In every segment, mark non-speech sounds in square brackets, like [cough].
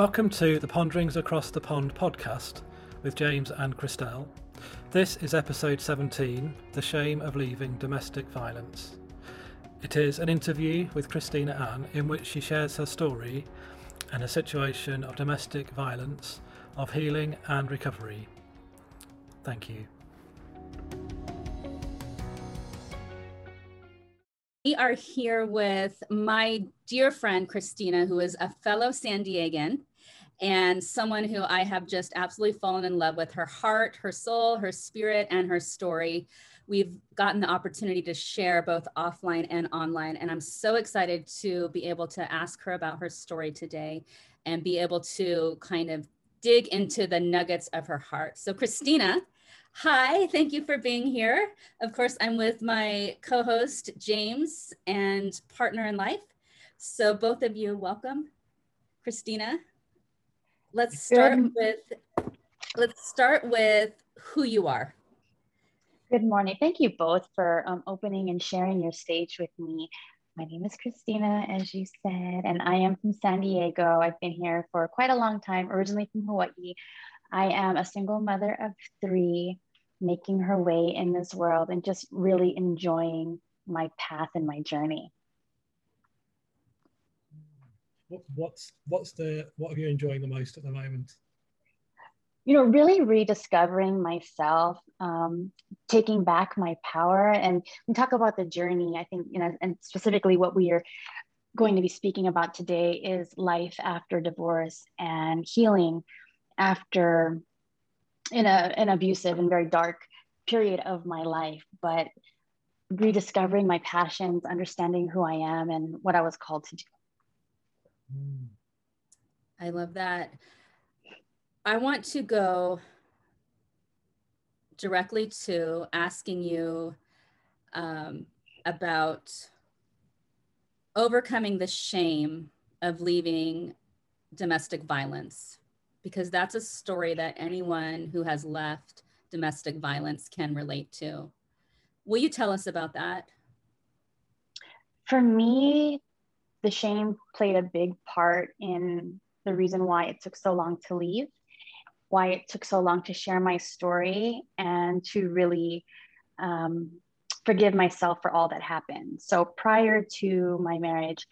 Welcome to the Ponderings Across the Pond podcast with James and Christelle. This is episode 17 The Shame of Leaving Domestic Violence. It is an interview with Christina Ann in which she shares her story and a situation of domestic violence, of healing and recovery. Thank you. We are here with my dear friend Christina, who is a fellow San Diegan and someone who I have just absolutely fallen in love with her heart, her soul, her spirit, and her story. We've gotten the opportunity to share both offline and online, and I'm so excited to be able to ask her about her story today and be able to kind of dig into the nuggets of her heart. So, Christina, Hi, thank you for being here. Of course, I'm with my co host, James, and partner in life. So, both of you, welcome. Christina, let's start Good. with let's start with who you are. Good morning. Thank you both for um, opening and sharing your stage with me. My name is Christina, as you said, and I am from San Diego. I've been here for quite a long time, originally from Hawaii. I am a single mother of three, making her way in this world and just really enjoying my path and my journey. What's what's the what are you enjoying the most at the moment? You know, really rediscovering myself, um, taking back my power, and we talk about the journey. I think you know, and specifically what we are going to be speaking about today is life after divorce and healing after in a, an abusive and very dark period of my life, but rediscovering my passions, understanding who I am and what I was called to do. I love that. I want to go directly to asking you um, about overcoming the shame of leaving domestic violence because that's a story that anyone who has left domestic violence can relate to. Will you tell us about that? For me, the shame played a big part in the reason why it took so long to leave, why it took so long to share my story, and to really um, forgive myself for all that happened. So prior to my marriage,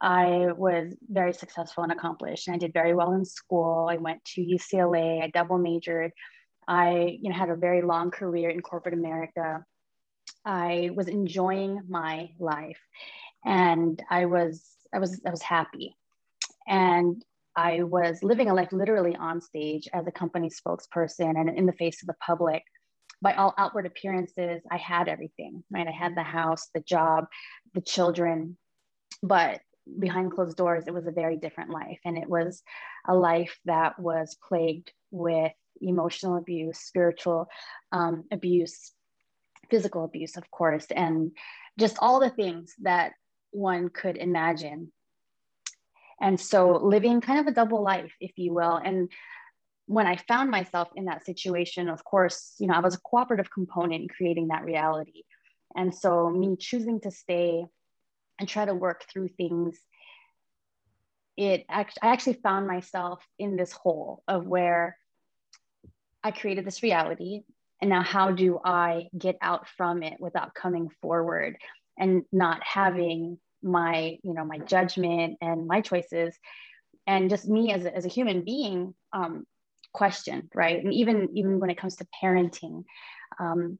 I was very successful and accomplished, and I did very well in school. I went to UCLA. I double majored. I, you know, had a very long career in corporate America. I was enjoying my life, and I was, I was, I was happy, and I was living a life literally on stage as a company spokesperson and in the face of the public. By all outward appearances, I had everything, right? I had the house, the job, the children, but behind closed doors, it was a very different life. And it was a life that was plagued with emotional abuse, spiritual um, abuse, physical abuse, of course, and just all the things that one could imagine. And so living kind of a double life, if you will. And when I found myself in that situation, of course, you know, I was a cooperative component in creating that reality. And so me choosing to stay and try to work through things it act- i actually found myself in this hole of where i created this reality and now how do i get out from it without coming forward and not having my you know my judgment and my choices. And just me as a, as a human being um, question right? And even even when it comes to parenting um,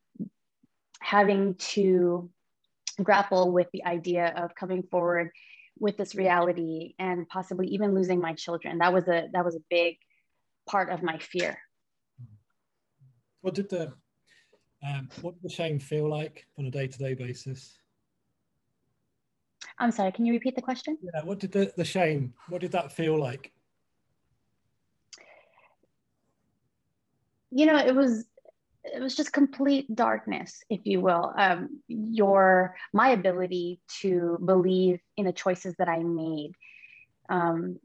having to grapple with the idea of coming forward with this reality and possibly even losing my children that was a that was a big part of my fear. What did the um, what did the shame feel like on a day-to-day basis i'm sorry can you repeat the question yeah what did the, the shame what did that feel like you know it was it was just complete darkness, if you will. Um, your my ability to believe in the choices that I made, um,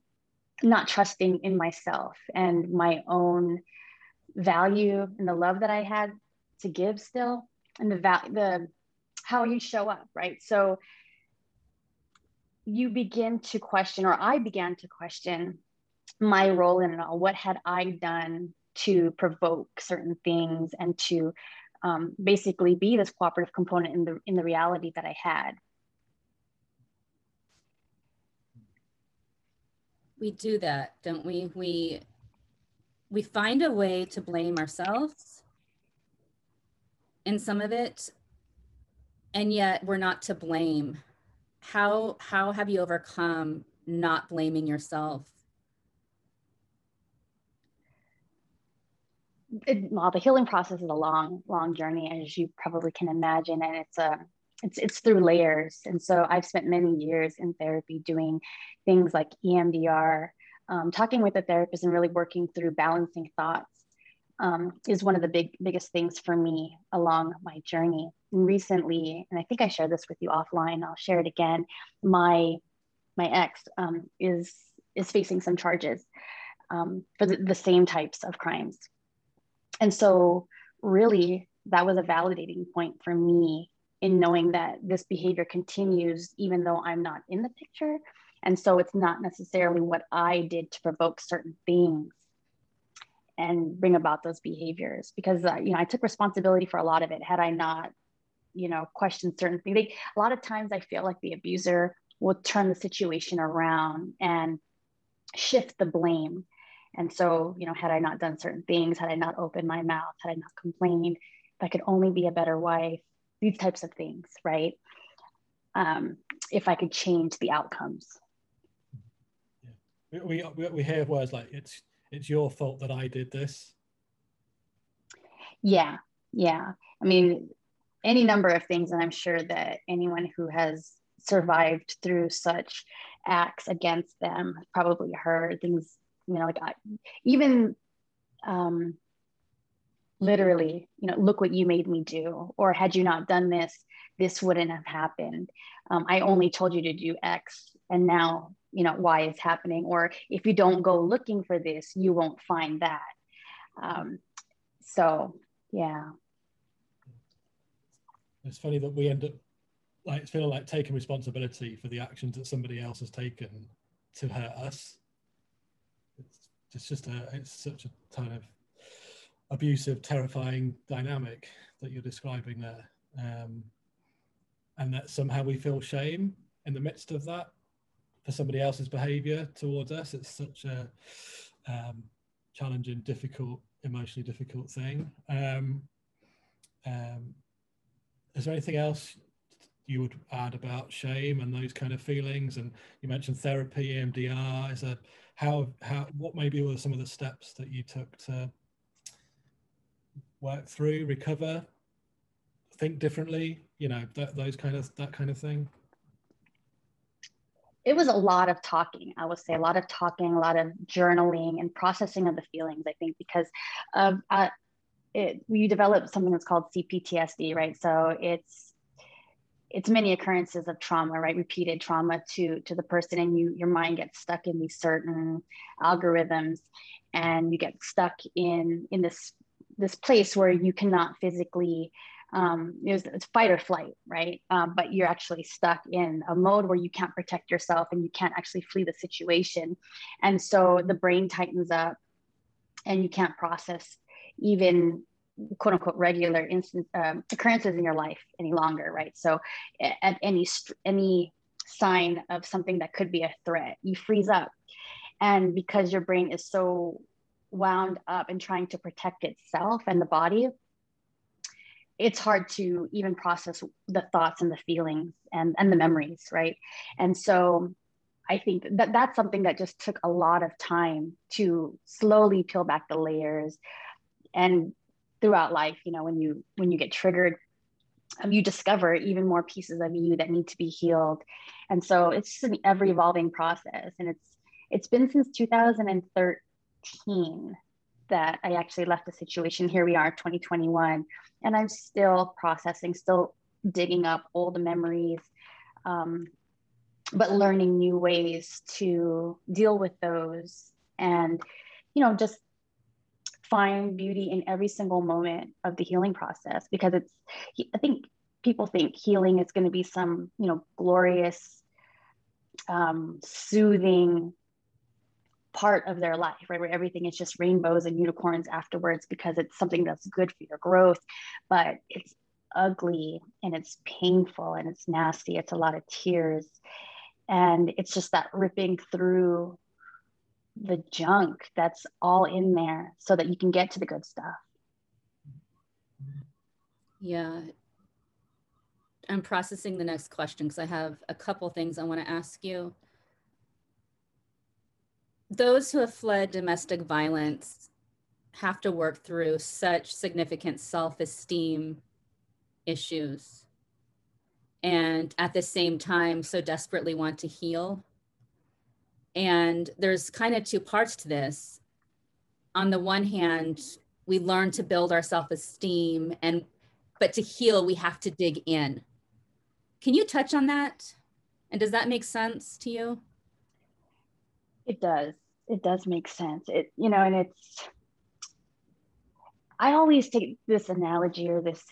not trusting in myself and my own value and the love that I had to give still, and the value the how you show up, right? So you begin to question, or I began to question my role in it all. What had I done to provoke certain things and to um, basically be this cooperative component in the in the reality that I had. We do that, don't we? We we find a way to blame ourselves in some of it, and yet we're not to blame. How how have you overcome not blaming yourself it, well, the healing process is a long, long journey, as you probably can imagine, and it's a it's it's through layers. And so I've spent many years in therapy doing things like EMDR, um, talking with a therapist, and really working through balancing thoughts um, is one of the big biggest things for me along my journey. And recently, and I think I shared this with you offline. I'll share it again. My my ex um, is is facing some charges um, for the, the same types of crimes and so, really, that was a validating point for me in knowing that this behavior continues even though I'm not in the picture. And so, it's not necessarily what I did to provoke certain things and bring about those behaviors because uh, you know I took responsibility for a lot of it. Had I not, you know, questioned certain things, they, a lot of times I feel like the abuser will turn the situation around and shift the blame and so, you know, had I not done certain things, had I not opened my mouth, had I not complained, if I could only be a better wife, these types of things, right? Um, if I could change the outcomes. Yeah. We, we, we hear words like it's it's your fault that I did this. Yeah, yeah. I mean, any number of things, and I'm sure that anyone who has survived through such acts against them probably heard things you know like I, even um, literally you know look what you made me do or had you not done this this wouldn't have happened um, i only told you to do x and now you know why it's happening or if you don't go looking for this you won't find that. Um, so yeah. It's funny that we end up like feeling like taking responsibility for the actions that somebody else has taken to hurt us. It's just a it's such a kind of abusive, terrifying dynamic that you're describing there, um, and that somehow we feel shame in the midst of that for somebody else's behaviour towards us. It's such a um, challenging, difficult, emotionally difficult thing. Um, um, is there anything else you would add about shame and those kind of feelings? And you mentioned therapy, EMDR. Is there how how what maybe were some of the steps that you took to work through, recover, think differently? You know, that, those kind of that kind of thing. It was a lot of talking. I would say a lot of talking, a lot of journaling and processing of the feelings. I think because of uh, it, we developed something that's called CPTSD, right? So it's it's many occurrences of trauma right repeated trauma to to the person and you your mind gets stuck in these certain algorithms and you get stuck in in this this place where you cannot physically um, it's, it's fight or flight, right? Um, but you're actually stuck in a mode where you can't protect yourself and you can't actually flee the situation. And so the brain tightens up and you can't process even quote unquote regular instant um, occurrences in your life any longer, right? So at any any sign of something that could be a threat, you freeze up, and because your brain is so wound up in trying to protect itself and the body, it's hard to even process the thoughts and the feelings and and the memories, right? And so I think that that's something that just took a lot of time to slowly peel back the layers. And throughout life you know when you when you get triggered um, you discover even more pieces of you that need to be healed. And so it's just an ever evolving process. And it's it's been since 2013 that i actually left the situation. Here we are 2021 and i'm still processing still digging up old memories um, but learning new ways to deal with those and you know just find beauty in every single moment of the healing process because it's i think people think healing is going to be some you know glorious um, soothing part of their life, right? Where everything is just rainbows and unicorns afterwards because it's something that's good for your growth, but it's ugly and it's painful and it's nasty. It's a lot of tears. And it's just that ripping through the junk that's all in there so that you can get to the good stuff. Yeah. I'm processing the next question because I have a couple things I want to ask you. Those who have fled domestic violence have to work through such significant self esteem issues and at the same time so desperately want to heal. And there's kind of two parts to this. On the one hand, we learn to build our self-esteem and but to heal we have to dig in. Can you touch on that? And does that make sense to you? It does. It does make sense. It you know, and it's I always take this analogy or this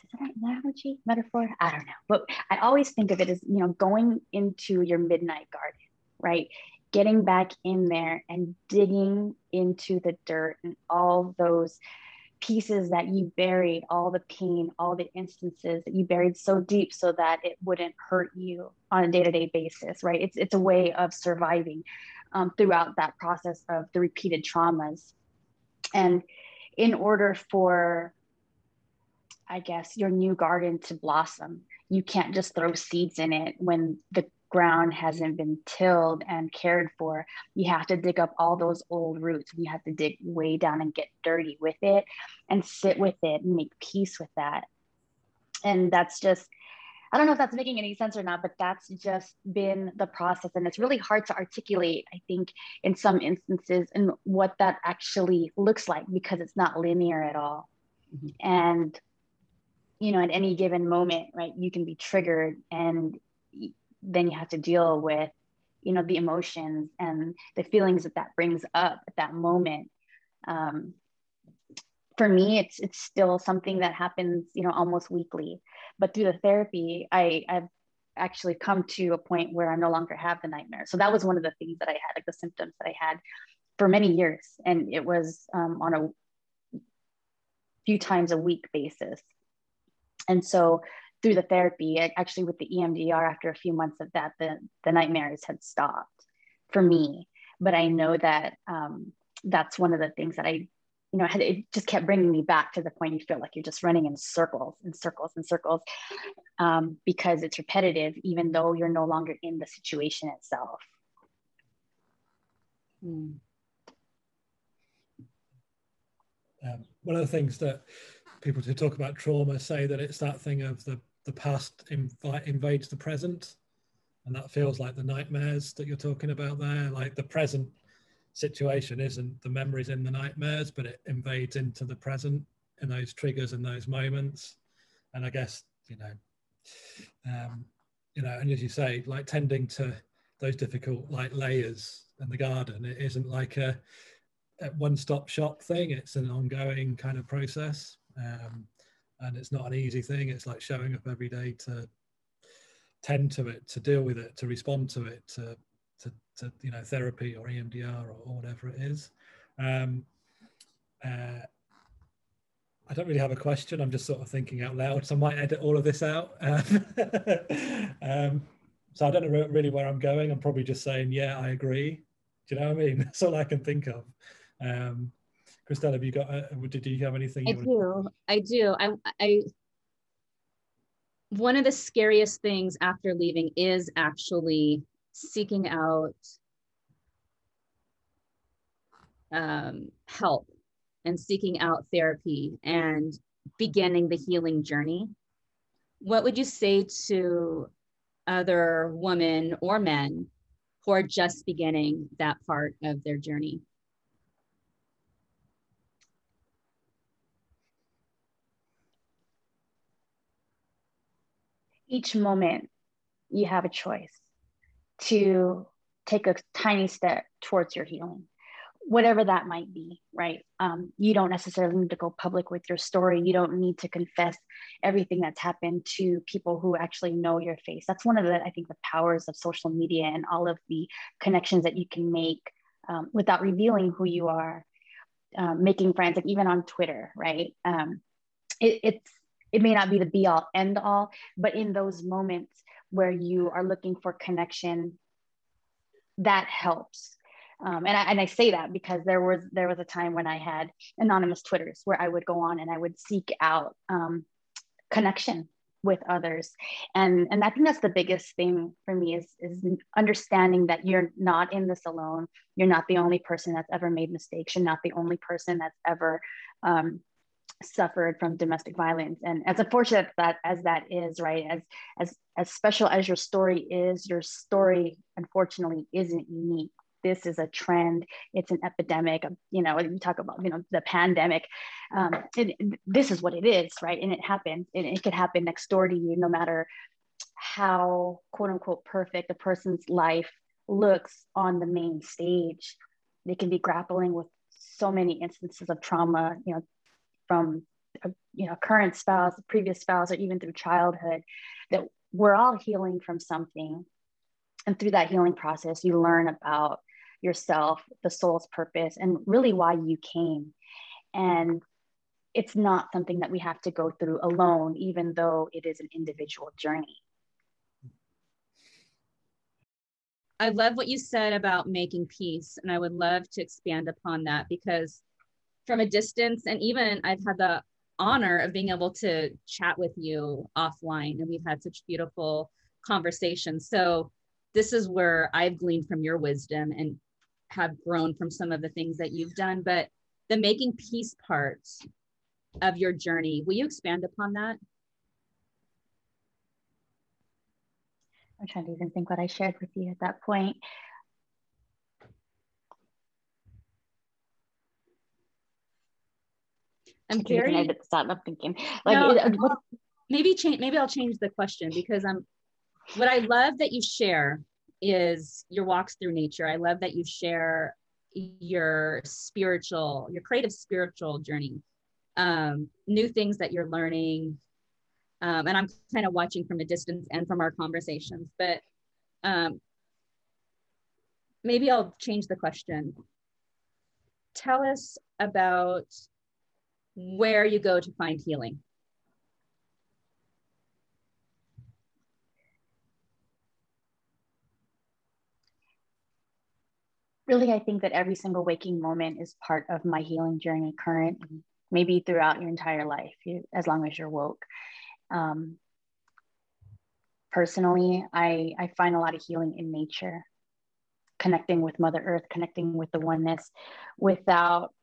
analogy metaphor. I don't know, but I always think of it as you know going into your midnight garden, right? Getting back in there and digging into the dirt and all those pieces that you buried, all the pain, all the instances that you buried so deep so that it wouldn't hurt you on a day-to-day basis, right? It's it's a way of surviving um, throughout that process of the repeated traumas, and in order for I guess your new garden to blossom, you can't just throw seeds in it when the ground hasn't been tilled and cared for, you have to dig up all those old roots. You have to dig way down and get dirty with it and sit with it and make peace with that. And that's just, I don't know if that's making any sense or not, but that's just been the process. And it's really hard to articulate, I think, in some instances, and what that actually looks like because it's not linear at all. Mm-hmm. And you know, at any given moment, right, you can be triggered and then you have to deal with you know the emotions and the feelings that that brings up at that moment um, for me it's it's still something that happens you know almost weekly but through the therapy i i've actually come to a point where i no longer have the nightmare. So that was one of the things that i had like the symptoms that i had for many years. And it was um, on a few times a week basis. And so through the therapy, actually with the EMDR, after a few months of that, the, the nightmares had stopped for me. But I know that um, that's one of the things that I, you know, it just kept bringing me back to the point you feel like you're just running in circles and circles and circles um, because it's repetitive, even though you're no longer in the situation itself. Hmm. Um, one of the things that people who talk about trauma say that it's that thing of the the past inv- invades the present and that feels like the nightmares that you're talking about there like the present situation isn't the memories in the nightmares but it invades into the present in those triggers and those moments. And i guess you know um you know and as you say like tending to those difficult like layers in the garden it isn't like a, a one-stop shop thing. It's an ongoing kind of process. Um and it's not an easy thing. It's like showing up every day to tend to it to deal with it to respond to it to to, to you know therapy or emdr or, or whatever it is um, uh, I don't really have a question. I'm just sort of thinking out loud, so I might edit all of this out. [laughs] Um, um, so I don't know really where I'm going. I'm probably just saying, yeah, I agree. Do you know what I mean? [laughs] That's all I can think of. Um, Christelle, have you got? Uh, did you have anything? I do. I do. I, I. One of the scariest things after leaving is actually seeking out um, help and seeking out therapy and beginning the healing journey. What would you say to other women or men who are just beginning that part of their journey? each moment you have a choice to take a tiny step towards your healing whatever that might be right? Um, you don't necessarily need to go public with your story. You don't need to confess everything that's happened to people who actually know your face. That's one of the i think the powers of social media and all of the connections that you can make um, without revealing who you are, um, making friends, like even on Twitter, right? Um, it, it's it may not be the be all end all, but in those moments where you are looking for connection, that helps. Um, and, I, and I say that because there was there was a time when I had anonymous Twitters where I would go on and I would seek out um, connection with others. And and i think that's the biggest thing for me is is understanding that you're not in this alone. You're not the only person that's ever made mistakes. You're not the only person that's ever um, suffered from domestic violence. And as unfortunate that as that is right as as as special as your story is your story unfortunately isn't unique. This is a trend. It's an epidemic you know you talk about you know the pandemic. Um, it, this is what it is right? And it happens. And it could happen next door to you no matter how quote unquote perfect a person's life looks on the main stage. They can be grappling with so many instances of trauma you know from a, you know current spouse previous spouse or even through childhood that we're all healing from something and through that healing process you learn about yourself, the soul's purpose, and really why you came. And it's not something that we have to go through alone, even though it is an individual journey. I love what you said about making peace, and I would love to expand upon that because from a distance, and even I've had the honor of being able to chat with you offline, and we've had such beautiful conversations. So, this is where I've gleaned from your wisdom and have grown from some of the things that you've done, but the making peace parts of your journey, will you expand upon that? I'm trying to even think what I shared with you at that point. I'm very. I stop. I'm thinking like no, it, what, maybe change. Maybe I'll change the question because I'm. What I love that you share is your walks through nature. I love that you share your spiritual, your creative spiritual journey, um, new things that you're learning. Um, and I'm kind of watching from a distance and from our conversations, but um, maybe I'll change the question. Tell us about where you go to find healing. really, I think that every single waking moment is part of my healing journey, current, maybe throughout your entire life, you, as long as you're woke. Um, personally, I, I find a lot of healing in nature, connecting with Mother Earth, connecting with the oneness without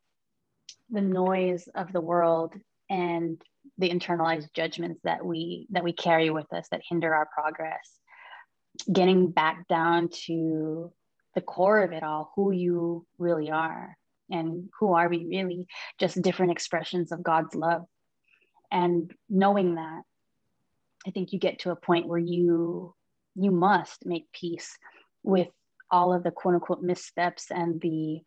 the noise of the world and the internalized judgments that we that we carry with us that hinder our progress getting back down to the core of it all, who you really are. And who are we really? Just different expressions of God's love. And knowing that, I think you get to a point where you you must make peace with all of the quote unquote missteps and the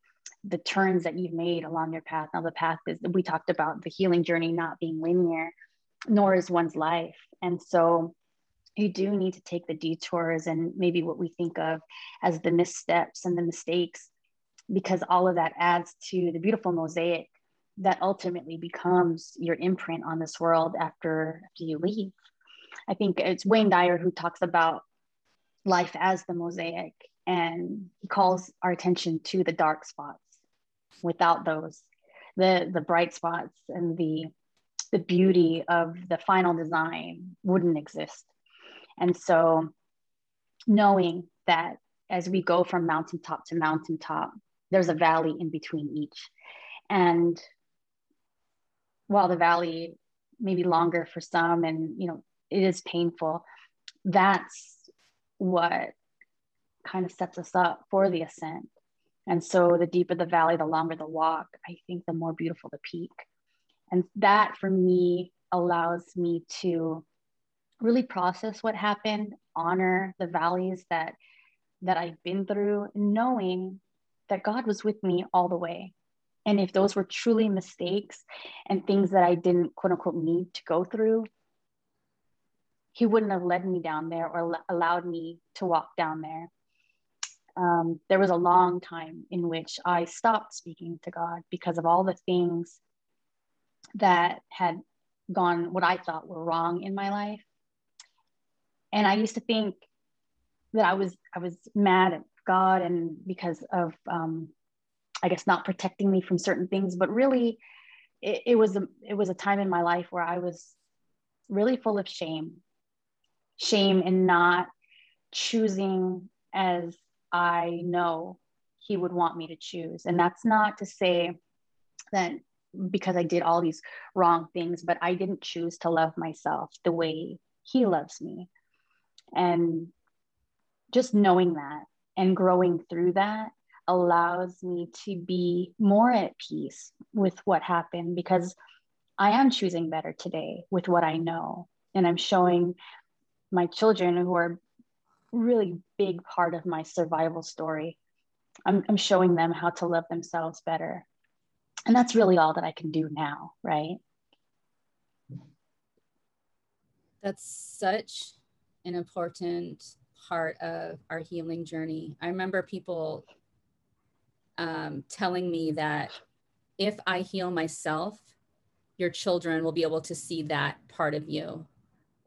the turns that you've made along your path. Now the path is we talked about the healing journey not being linear, nor is one's life. And so you do need to take the detours and maybe what we think of as the missteps and the mistakes, because all of that adds to the beautiful mosaic that ultimately becomes your imprint on this world after, after you leave. I think it's Wayne Dyer who talks about life as the mosaic, and he calls our attention to the dark spots. Without those, the the bright spots and the the beauty of the final design wouldn't exist. And so knowing that as we go from mountaintop to mountaintop, there's a valley in between each. And while the valley may be longer for some and you know it is painful, that's what kind of sets us up for the ascent. And so the deeper the valley, the longer the walk, I think the more beautiful the peak. And that for me allows me to really process what happened, honor the valleys that that I've been through, knowing that God was with me all the way. And if those were truly mistakes and things that I didn't quote unquote need to go through, He wouldn't have led me down there or allowed me to walk down there. Um, there was a long time in which I stopped speaking to God because of all the things that had gone what I thought were wrong in my life. And I used to think that I was I was mad at God and because of um, I guess not protecting me from certain things, but really it, it was a it was a time in my life where I was really full of shame, shame in not choosing as I know He would want me to choose, and that's not to say that because I did all these wrong things, but I didn't choose to love myself the way He loves me, and just knowing that and growing through that allows me to be more at peace with what happened because I am choosing better today with what I know. And I'm showing my children who are really big part of my survival story. I'm, I'm showing them how to love themselves better. And that's really all that I can do now, right? That's such an important part of our healing journey. I remember people um, telling me that if I heal myself, your children will be able to see that part of you,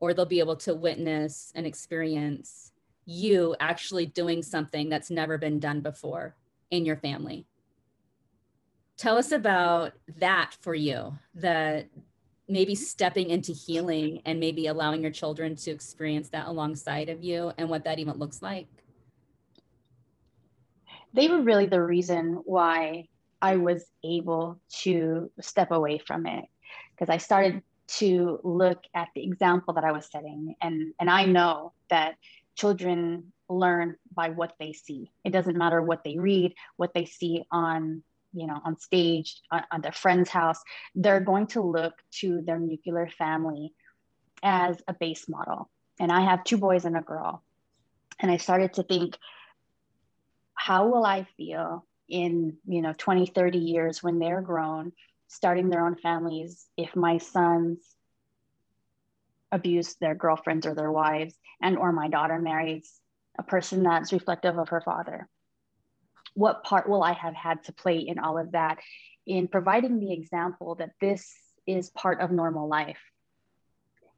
or they'll be able to witness and experience you actually doing something that's never been done before in your family. Tell us about that for you, that maybe mm-hmm. stepping into healing and maybe allowing your children to experience that alongside of you and what that even looks like they were really the reason why I was able to step away from it because I started to look at the example that I was setting and and I know that children learn by what they see. It doesn't matter what they read, what they see on you know on stage on, on their friend's house. They're going to look to their nuclear family as a base model. And i have two boys and a girl. And i started to think how will I feel in, you know, 20, 30 years when they're grown, starting their own families, if my sons abuse their girlfriends or their wives, and or my daughter marries a person that's reflective of her father? What part will I have had to play in all of that in providing the example that this is part of normal life?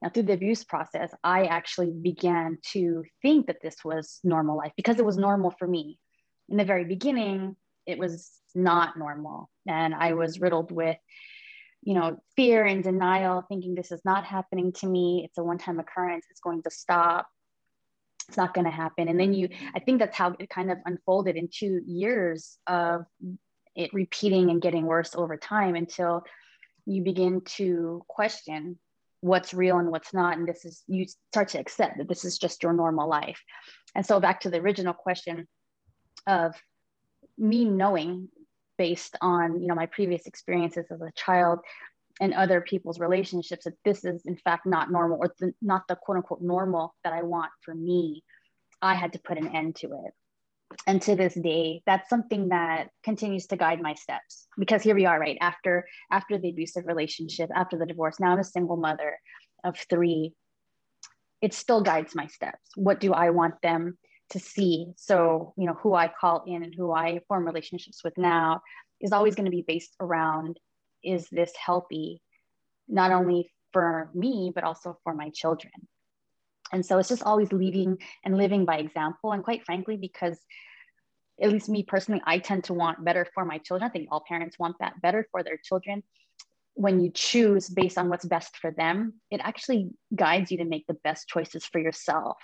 Now, through the abuse process, I actually began to think that this was normal life because it was normal for me in the very beginning, it was not normal. And I was riddled with, you know, fear and denial, thinking this is not happening to me. It's a one time occurrence. It's going to stop. It's not going to happen. And then you, I think that's how it kind of unfolded in two years of it repeating and getting worse over time until you begin to question what's real and what's not. And this is, you start to accept that this is just your normal life. And so back to the original question of me knowing based on you know my previous experiences as a child and other people's relationships that this is in fact not normal or not the quote unquote normal that i want for me i had to put an end to it. And to this day that's something that continues to guide my steps because here we are right after after the abusive relationship after the divorce now i'm a single mother of three. It still guides my steps. What do i want them to see. So, you know, who I call in and who I form relationships with now is always going to be based around is this healthy, not only for me, but also for my children. And so it's just always leading and living by example. And quite frankly, because at least me personally, I tend to want better for my children. I think all parents want that better for their children. When you choose based on what's best for them, it actually guides you to make the best choices for yourself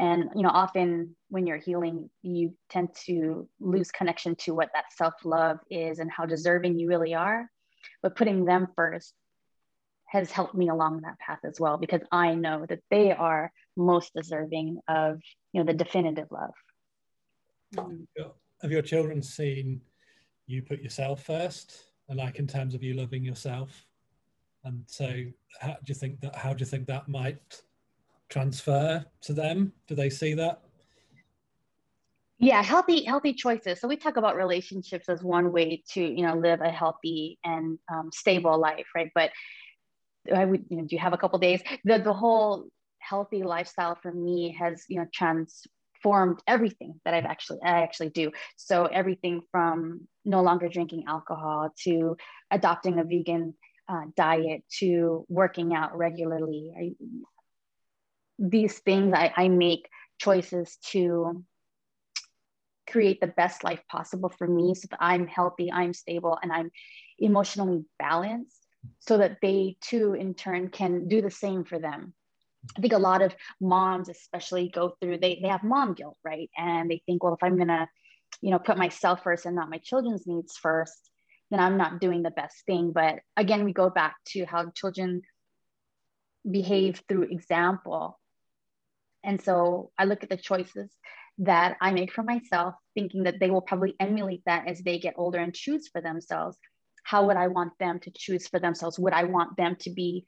and you know often when you're healing you tend to lose connection to what that self-love is and how deserving you really are. But putting them first has helped me along that path as well because i know that they are most deserving of you know the definitive love. Have your children seen you put yourself first and like in terms of you loving yourself? And so how do you think that how do you think that might transfer to them? Do they see that? Yeah, healthy healthy choices. So we talk about relationships as one way to you know live a healthy and um, stable life, right? But I would you know do you have a couple days? The the whole healthy lifestyle for me has you know transformed everything that I've actually I actually do. So everything from no longer drinking alcohol to adopting a vegan uh, diet to working out regularly. I, these things I, I make choices to create the best life possible for me so that I'm healthy, I'm stable, and I'm emotionally balanced so that they too, in turn, can do the same for them. I think a lot of moms, especially, go through they, they have mom guilt, right? And they think, well, if I'm gonna, you know, put myself first and not my children's needs first, then I'm not doing the best thing. But again, we go back to how children behave through example. And so I look at the choices that I make for myself, thinking that they will probably emulate that as they get older and choose for themselves. How would I want them to choose for themselves? Would I want them to be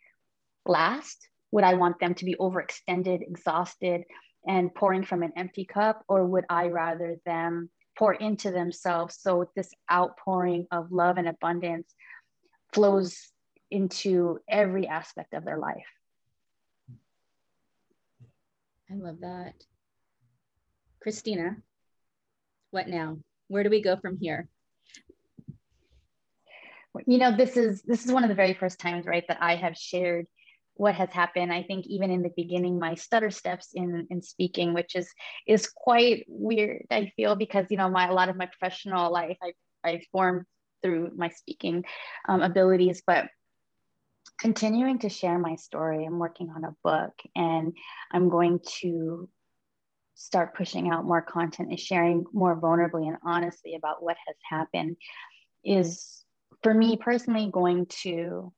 last? Would I want them to be overextended, exhausted, and pouring from an empty cup? Or would I rather them pour into themselves so this outpouring of love and abundance flows into every aspect of their life? I love that. Christina, what now? Where do we go from here? You know, this is this is one of the very first times, right, that I have shared what has happened. I think even in the beginning, my stutter steps in in speaking, which is is quite weird. I feel because you know my a lot of my professional life I I formed through my speaking um, abilities, but continuing to share my story. I'm working on a book, and I'm going to start pushing out more content and sharing more vulnerably and honestly about what has happened is for me personally going to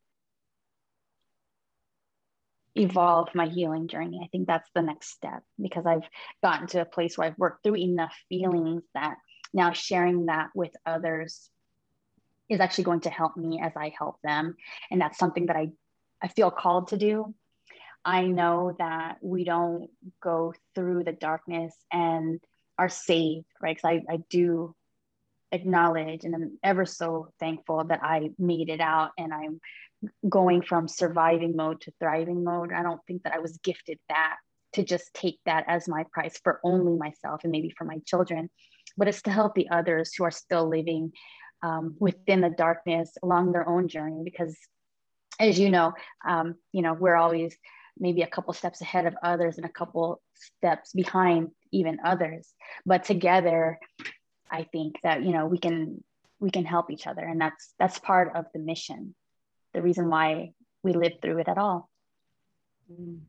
evolve my healing journey. I think that's the next step because I've gotten to a place where I've worked through enough feelings that now sharing that with others is actually going to help me as I help them. And that's something that I, I feel called to do. I know that we don't go through the darkness and are saved, right? Because I, I do acknowledge and I'm ever so thankful that I made it out and I'm going from surviving mode to thriving mode. I don't think that I was gifted that to just take that as my price for only myself and maybe for my children, but it's to help the others who are still living um, within the darkness along their own journey. Because as you know, um, you know, we're always maybe a couple steps ahead of others and a couple steps behind even others but together i think that you know we can we can help each other and that's that's part of the mission the reason why we live through it at all mm.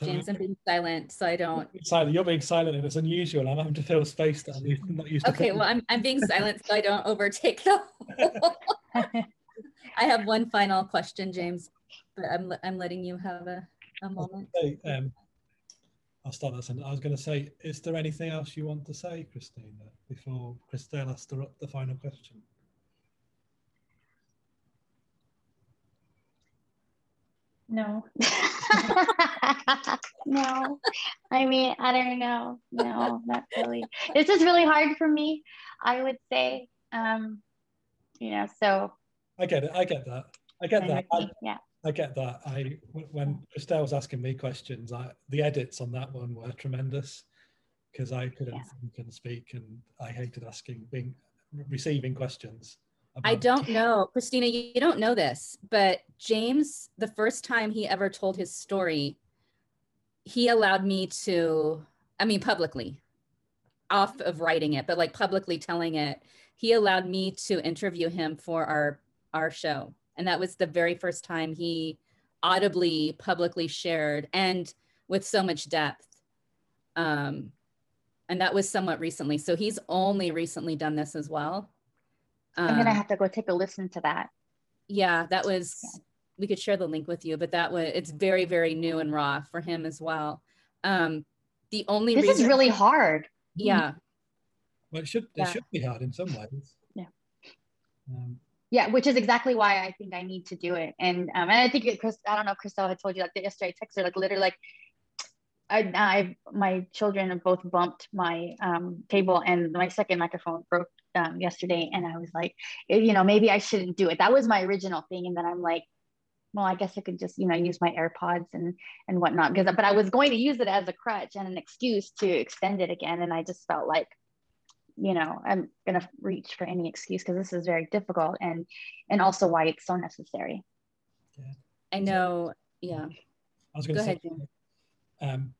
James, I'm being silent, so I don't. Silent. You're being silent, and it's unusual. I'm having to fill space that I'm not used to. Okay, well, I'm, I'm being silent, so I don't overtake the. [laughs] [laughs] I have one final question, James, but I'm, I'm letting you have a, a moment. Say, um, I'll start that sentence. I was going to say, is there anything else you want to say, Christina, before Christelle asks the final question? No. [laughs] no. I mean, I don't know. No, not really. This is really hard for me, I would say. Um, you know, so I get it. I get that. I get that. I, yeah. I get that. I when Christelle was asking me questions, I, the edits on that one were tremendous because I couldn't yeah. think and speak, and I hated asking, being receiving questions. I don't know, Christina. You, don't know this, but James, the first time he ever told his story, he allowed me to. I mean, publicly, off of writing it, but like publicly telling it, he allowed me to interview him for our our show. And that was the very first time he audibly, publicly shared and with so much depth. Um, and that was somewhat recently. So he's only recently done this as well. Um, I'm gonna have to go take a listen to that. Yeah, that was. Yeah. We could share the link with you, but that was it's very very new and raw for him as well. Um, the only this reason, is really hard. Yeah. Well, it should it yeah. should be hard in some ways. Yeah. Um, yeah, which is exactly why I think I need to do it. And um, and I think it, Chris, I don't know, if Christelle had told you like yesterday. I texted her like literally like I, I my children have both bumped my um, table and my second microphone broke um, yesterday, and I was like, you know, maybe I shouldn't do it. That was my original thing, and then I'm like, well, I guess I could just, you know, use my AirPods and and whatnot. Because but I was going to use it as a crutch and an excuse to extend it again. And I just felt like, you know, I'm gonna reach for any excuse because this is very difficult and and also why it's so necessary. Yeah. I know. Yeah. I was gonna Go say, ahead, um,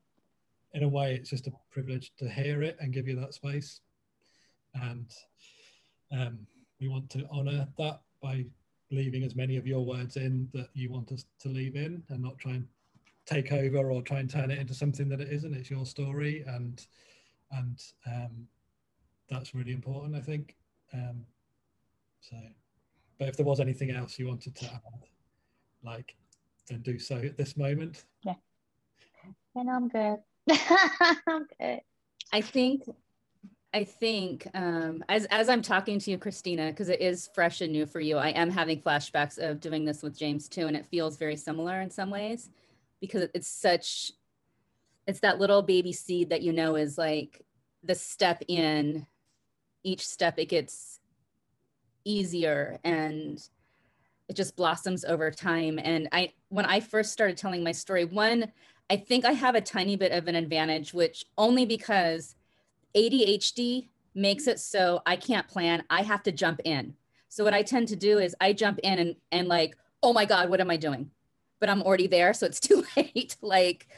in a way, it's just a privilege to hear it and give you that space. And um, we want to honor that by leaving as many of your words in that you want us to leave in and not try and take over or try and turn it into something that it isn't. It's your story, and and um, that's really important, I think. Um, so, but if there was anything else you wanted to add, like, then do so at this moment. Yeah. And I'm good. [laughs] I'm good. I think I think um, as as I'm talking to you, Christina, because it is fresh and new for you, I am having flashbacks of doing this with James too, and it feels very similar in some ways because it's such it's that little baby seed that you know is like the step in each step it gets easier and it just blossoms over time and i when i first started telling my story one i think i have a tiny bit of an advantage which only because ADHD makes it so I can't plan. I have to jump in. So what I tend to do is I jump in and and like, oh my God, what am I doing? But I'm already there, so it's [laughs] too late. like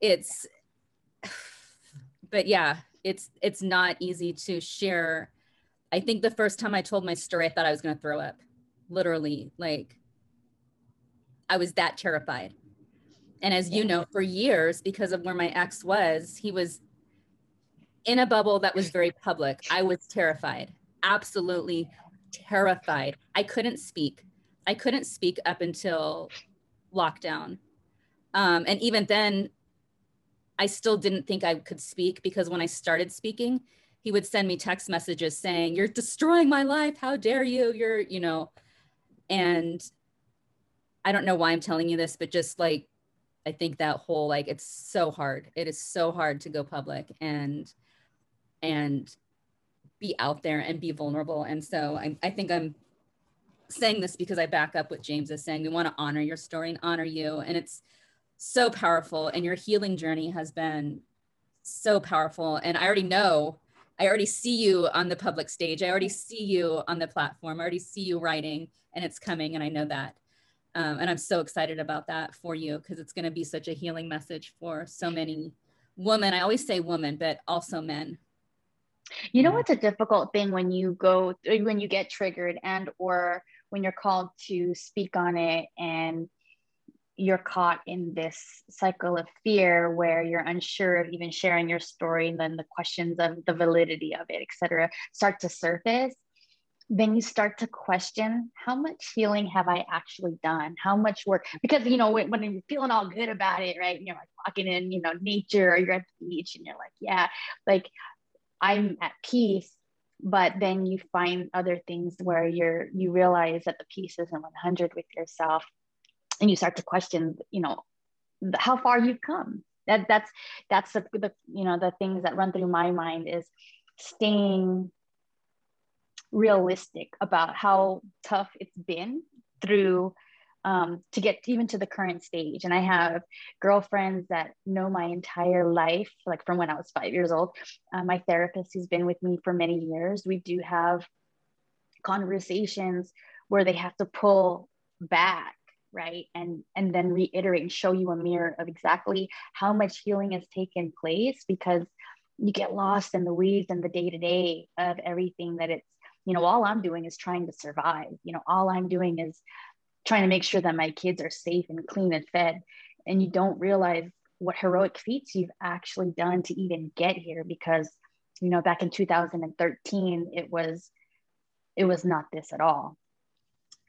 it's but yeah, it's it's not easy to share. I think the first time I told my story, I thought I was gonna throw up. Literally, like I was that terrified. And as you know, for years, because of where my ex was, he was in a bubble that was very public. I was terrified, absolutely terrified. I couldn't speak. I couldn't speak up until lockdown. Um, and even then, I still didn't think I could speak because when I started speaking, he would send me text messages saying, You're destroying my life. How dare you? You're, you know, and I don't know why I'm telling you this, but just like, I think that whole like, it's so hard. It is so hard to go public. And and be out there and be vulnerable. And so I, I think I'm saying this because I back up what James is saying. We want to honor your story and honor you. And it's so powerful. And your healing journey has been so powerful. And I already know, I already see you on the public stage. I already see you on the platform. I already see you writing and it's coming. And I know that. Um, and I'm so excited about that for you because it's going to be such a healing message for so many women. I always say women, but also men you know what's a difficult thing when you go when you get triggered and or when you're called to speak on it and you're caught in this cycle of fear where you're unsure of even sharing your story and then the questions of the validity of it etc start to surface then you start to question how much healing have I actually done? How much work? Because you know when, when you're feeling all good about it, right? You're like walking in, you know, nature, or you're at the beach, and you're like, yeah, like I'm at peace but then you find other things where you're you realize that the peace isn't 100 with yourself and you start to question you know how far you've come. That that's that's the, the you know the things that run through my mind is staying realistic about how tough it's been through um, to get even to the current stage. And I have girlfriends that know my entire life, like from when I was five years old. Uh, my therapist, who's been with me for many years, we do have conversations where they have to pull back right and and then reiterate and show you a mirror of exactly how much healing has taken place because you get lost in the weeds and the day to day of everything that it's you know all i'm doing is trying to survive you know all i'm doing is trying to make sure that my kids are safe and clean and fed. And you don't realize what heroic feats you've actually done to even get here because you know back in 2013 it was it was not this at all.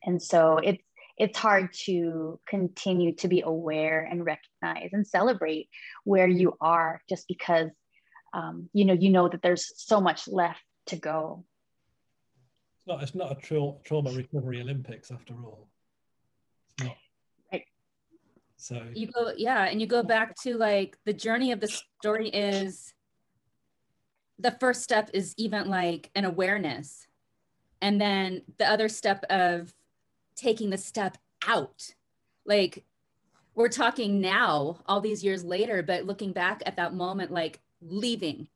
And so it's it's hard to continue to be aware and recognize and celebrate where you are just because um, you know you know that there's so much left to go. It's not it's not a tra- trauma recovery olympics after all so you go, yeah, and you go back to like the journey of the story is the first step is even like an awareness. And then the other step of taking the step out, like we're talking now all these years later but looking back at that moment like leaving.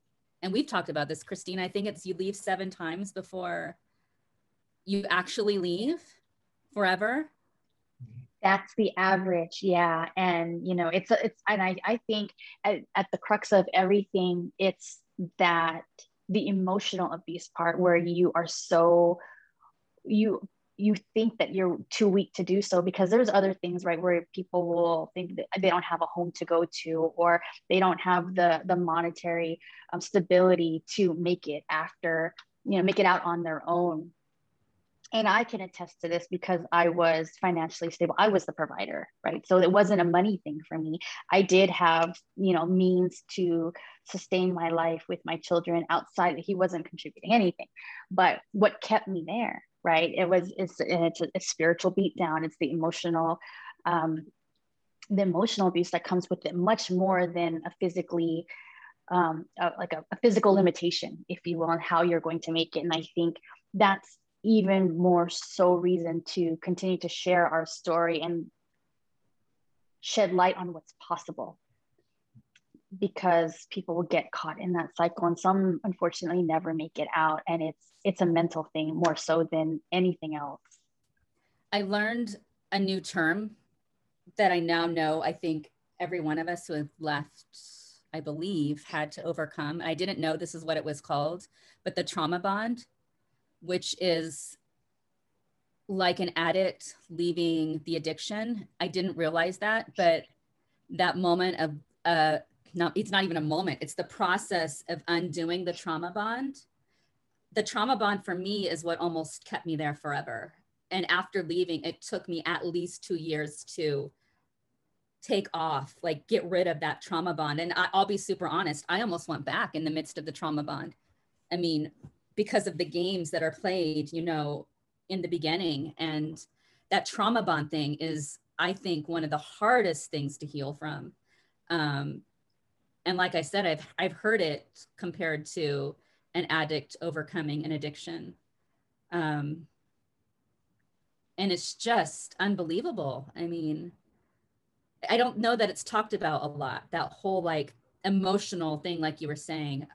And we've talked about this christine i think it's you leave seven times before you actually leave forever that's the average yeah and you know it's it's and i i think at, at the crux of everything it's that the emotional abuse part where you are so you you think that you're too weak to do so because there's other things right where people will think that they don't have a home to go to or they don't have the the monetary um, stability to make it after you know make it out on their own and I can attest to this because I was financially stable. I was the provider, right? So it wasn't a money thing for me. I did have, you know, means to sustain my life with my children outside. He wasn't contributing anything, but what kept me there, right? It was it's it's a, a spiritual beatdown. It's the emotional, um, the emotional abuse that comes with it, much more than a physically. Um, like a, a physical limitation, if you will, on how you're going to make it. And I think that's even more so reason to continue to share our story and shed light on what's possible. Because people will get caught in that cycle and some unfortunately never make it out. And it's it's a mental thing more so than anything else. I learned a new term that i now know i think every one of us who have left i believe had to overcome. I didn't know this is what it was called but the trauma bond which is like an addict leaving the addiction. I didn't realize that, but that moment of uh not it's not even a moment, it's the process of undoing the trauma bond. The trauma bond for me is what almost kept me there forever. And after leaving, it took me at least two years to take off, like get rid of that trauma bond. And I, will be super honest, I almost went back in the midst of the trauma bond. I mean, because of the games that are played, you know, in the beginning. And that trauma bond thing is, I think, one of the hardest things to heal from. Um, and like I said, I've I've heard it compared to an addict overcoming an addiction. Um, and it's just unbelievable. I mean, I don't know that it's talked about a lot. That whole like emotional thing, like you were saying,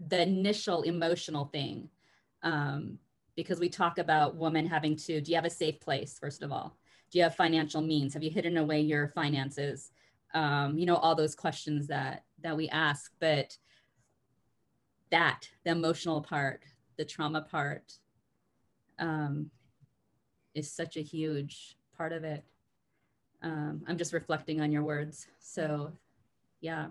the initial emotional thing um, because we talk about women having to do you have a safe place first of all? Do you have financial means? Have you hidden away your finances? Um, you know all those questions that that we ask but that the emotional part the trauma part um, is such a huge part of it. Um, i'm just reflecting on your words. So yeah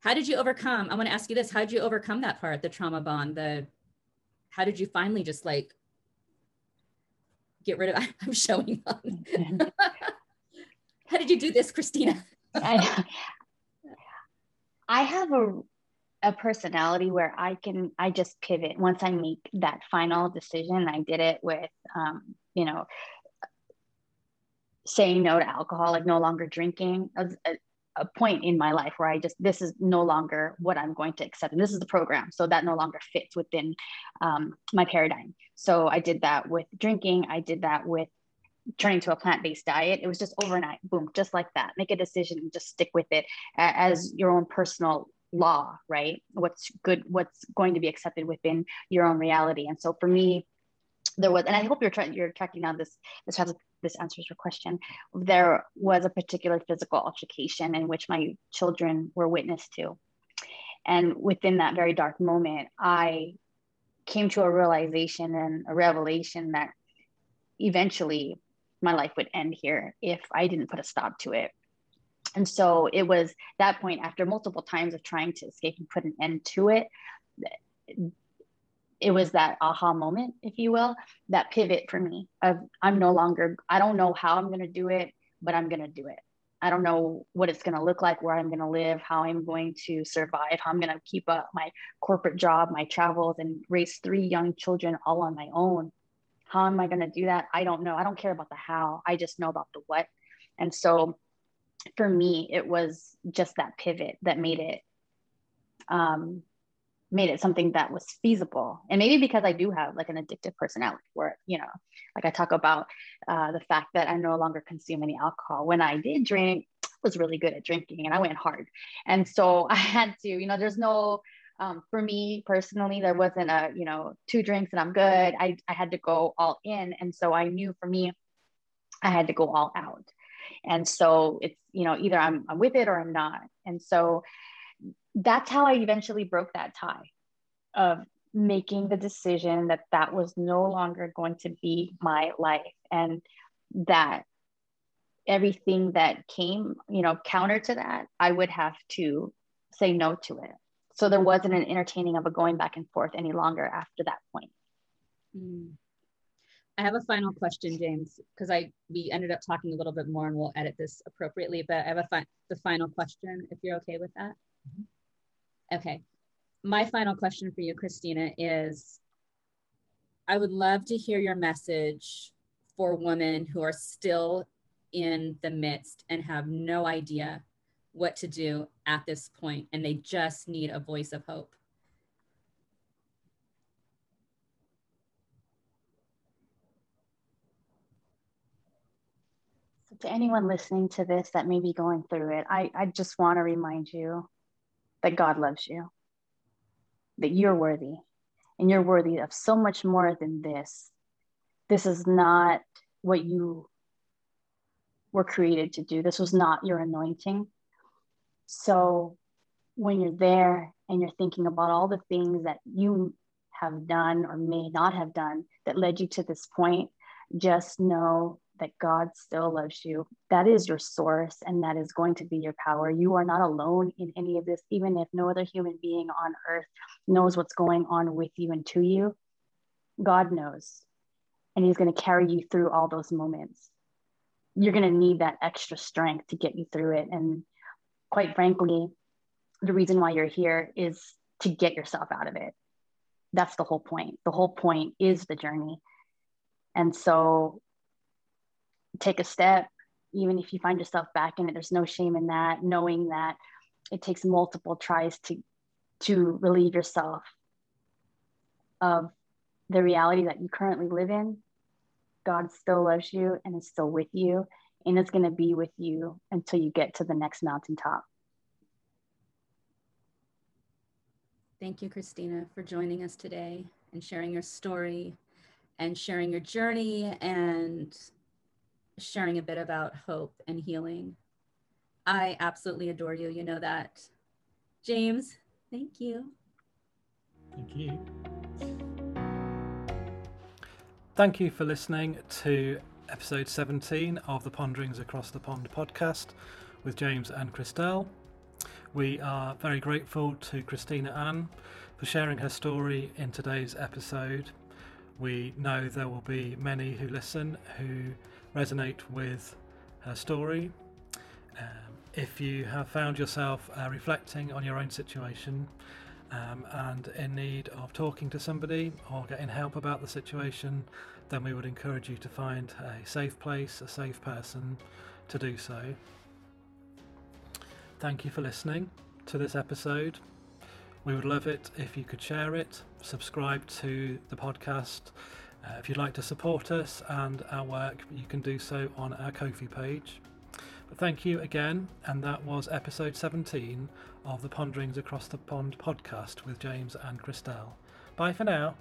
how did you overcome i want to ask you this how did you overcome that part the trauma bond the how did you finally just like get rid of [laughs] i'm showing up [laughs] how did you do this christina I, I have a a personality where I can I just pivot once I make that final decision. I did it with um, you know saying no to alcohol, like no longer drinking. Uh, a point in my life where I just this is no longer what I'm going to accept, and this is the program, so that no longer fits within um, my paradigm. So I did that with drinking. I did that with turning to a plant-based diet. It was just overnight, boom, just like that. Make a decision and just stick with it as your own personal law, right? What's good, what's going to be accepted within your own reality. And so for me, there was, and I hope you're trying, you're tracking down this, this has this answers your question. There was a particular physical altercation in which my children were witness to. And within that very dark moment, I came to a realization and a revelation that eventually my life would end here if I didn't put a stop to it. And so it was that point after multiple times of trying to escape and put an end to it it was that aha moment, if you will, that pivot for me of I'm no longer, I don't know how I'm going to do it, but I'm going to do it. I don't know what it's going to look like, where I'm going to live, how I'm going to survive, how I'm going to keep up my corporate job, my travels, and raise three young children all on my own. How am I going to do that? I don't know. I don't care about the how. I just know about the what. And so for me, it was just that pivot that made it um, made it something that was feasible. And maybe because i do have like an addictive personality where you know like i talk about uh, the fact that i no longer consume any alcohol. When i did drink I was really good at drinking and i went hard. And so [laughs] i had to you know there's no um, for me personally there wasn't a you know two drinks and i'm good. I, I had to go all in. And so i knew for me i had to go all out. And so it's you know either i'm, I'm with it or i'm not. And so that's how I eventually broke that tie of making the decision that that was no longer going to be my life and that everything that came, you know, counter to that, I would have to say no to it. So there wasn't an entertaining of a going back and forth any longer after that point. Mm. I have a final question, James, because I we ended up talking a little bit more, and we'll edit this appropriately. But I have a fi- the final question, if you're okay with that. Mm-hmm. Okay. My final question for you, Christina, is I would love to hear your message for women who are still in the midst and have no idea what to do at this point and they just need a voice of hope. To anyone listening to this that may be going through it, I, I just want to remind you that God loves you, that you're worthy, and you're worthy of so much more than this. This is not what you were created to do. This was not your anointing. So when you're there and you're thinking about all the things that you have done or may not have done that led you to this point, just know that God still loves you. That is your source and that is going to be your power. You are not alone in any of this, even if no other human being on earth knows what's going on with you and to you. God knows. And He's going to carry you through all those moments. You're going to need that extra strength to get you through it. And quite frankly, the reason why you're here is to get yourself out of it. That's the whole point. The whole point is the journey. And so take a step, even if you find yourself back in it, there's no shame in that, knowing that it takes multiple tries to to relieve yourself of the reality that you currently live in. God still loves you and is still with you, and it's going to be with you until you get to the next mountaintop. Thank you, Christina, for joining us today and sharing your story and sharing your journey and sharing a bit about hope and healing. I absolutely adore you. You know that. James, thank you. Thank you. Thank you for listening to episode 17 of the Ponderings Across the Pond podcast with James and Christelle. We are very grateful to Christina Ann for sharing her story in today's episode. We know there will be many who listen who resonate with her story. Um, if you have found yourself uh, reflecting on your own situation um, and in need of talking to somebody or getting help about the situation, then we would encourage you to find a safe place, a safe person to do so. Thank you for listening to this episode. We would love it if you could share it, subscribe to the podcast uh, if you'd like to support us and our work, you can do so on our Ko-fi page. But thank you again, and that was episode 17 of the Ponderings Across the Pond podcast with James and Christelle. Bye for now.